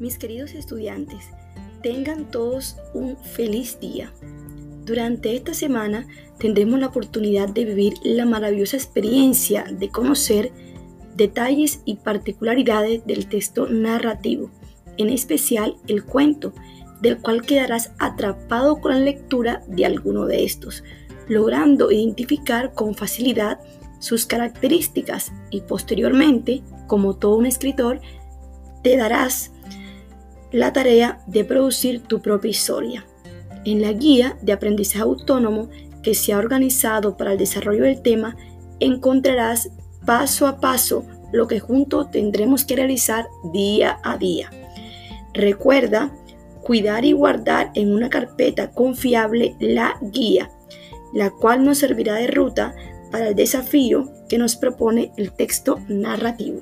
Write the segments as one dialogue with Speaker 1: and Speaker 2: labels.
Speaker 1: Mis queridos estudiantes, tengan todos un feliz día. Durante esta semana tendremos la oportunidad de vivir la maravillosa experiencia de conocer detalles y particularidades del texto narrativo, en especial el cuento, del cual quedarás atrapado con la lectura de alguno de estos, logrando identificar con facilidad sus características y posteriormente, como todo un escritor, te darás la tarea de producir tu propia historia. En la guía de aprendizaje autónomo que se ha organizado para el desarrollo del tema, encontrarás paso a paso lo que juntos tendremos que realizar día a día. Recuerda cuidar y guardar en una carpeta confiable la guía, la cual nos servirá de ruta para el desafío que nos propone el texto narrativo.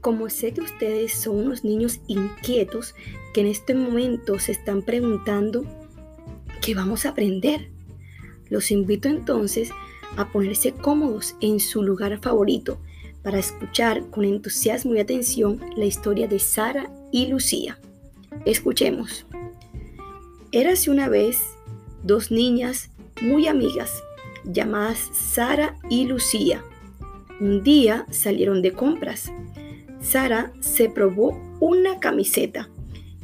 Speaker 1: Como sé que ustedes son unos niños inquietos que en este momento se están preguntando qué vamos a aprender, los invito entonces a ponerse cómodos en su lugar favorito para escuchar con entusiasmo y atención la historia de Sara y Lucía. Escuchemos. Érase una vez dos niñas muy amigas llamadas Sara y Lucía. Un día salieron de compras Sara se probó una camiseta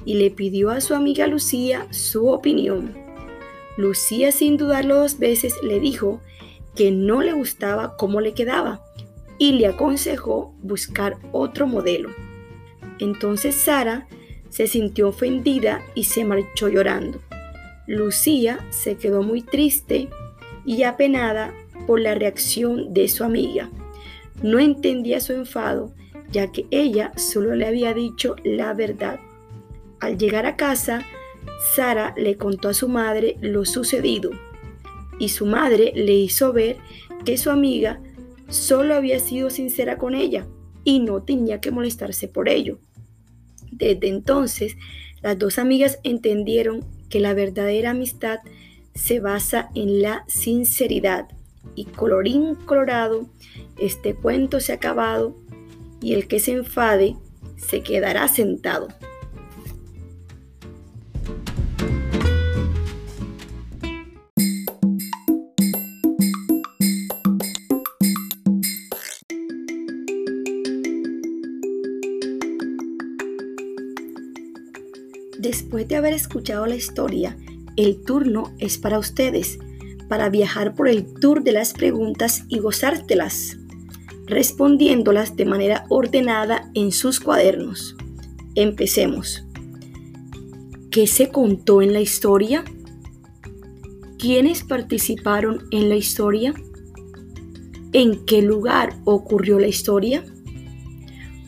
Speaker 1: y le pidió a su amiga Lucía su opinión. Lucía sin dudarlo dos veces le dijo que no le gustaba cómo le quedaba y le aconsejó buscar otro modelo. Entonces Sara se sintió ofendida y se marchó llorando. Lucía se quedó muy triste y apenada por la reacción de su amiga. No entendía su enfado ya que ella solo le había dicho la verdad. Al llegar a casa, Sara le contó a su madre lo sucedido y su madre le hizo ver que su amiga solo había sido sincera con ella y no tenía que molestarse por ello. Desde entonces, las dos amigas entendieron que la verdadera amistad se basa en la sinceridad. Y colorín colorado, este cuento se ha acabado y el que se enfade se quedará sentado. Después de haber escuchado la historia, el turno es para ustedes, para viajar por el tour de las preguntas y gozártelas respondiéndolas de manera ordenada en sus cuadernos. Empecemos. ¿Qué se contó en la historia? ¿Quiénes participaron en la historia? ¿En qué lugar ocurrió la historia?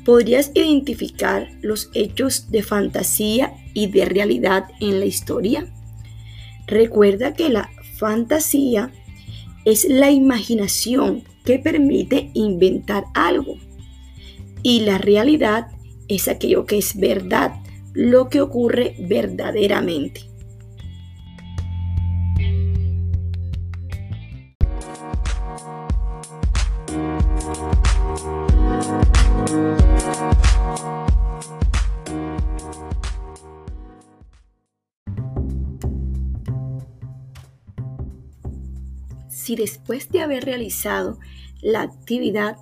Speaker 1: ¿Podrías identificar los hechos de fantasía y de realidad en la historia? Recuerda que la fantasía es la imaginación que permite inventar algo. Y la realidad es aquello que es verdad, lo que ocurre verdaderamente. Si después de haber realizado la actividad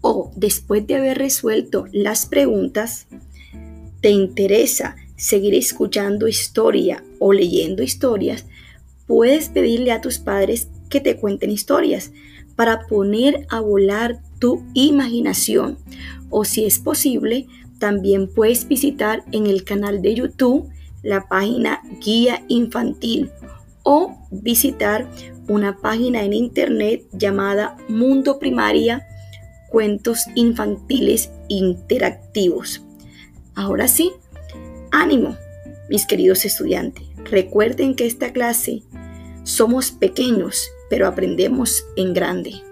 Speaker 1: o después de haber resuelto las preguntas, te interesa seguir escuchando historia o leyendo historias, puedes pedirle a tus padres que te cuenten historias para poner a volar tu imaginación. O si es posible, también puedes visitar en el canal de YouTube la página Guía Infantil o visitar una página en internet llamada Mundo Primaria Cuentos Infantiles Interactivos. Ahora sí, ánimo, mis queridos estudiantes. Recuerden que esta clase somos pequeños, pero aprendemos en grande.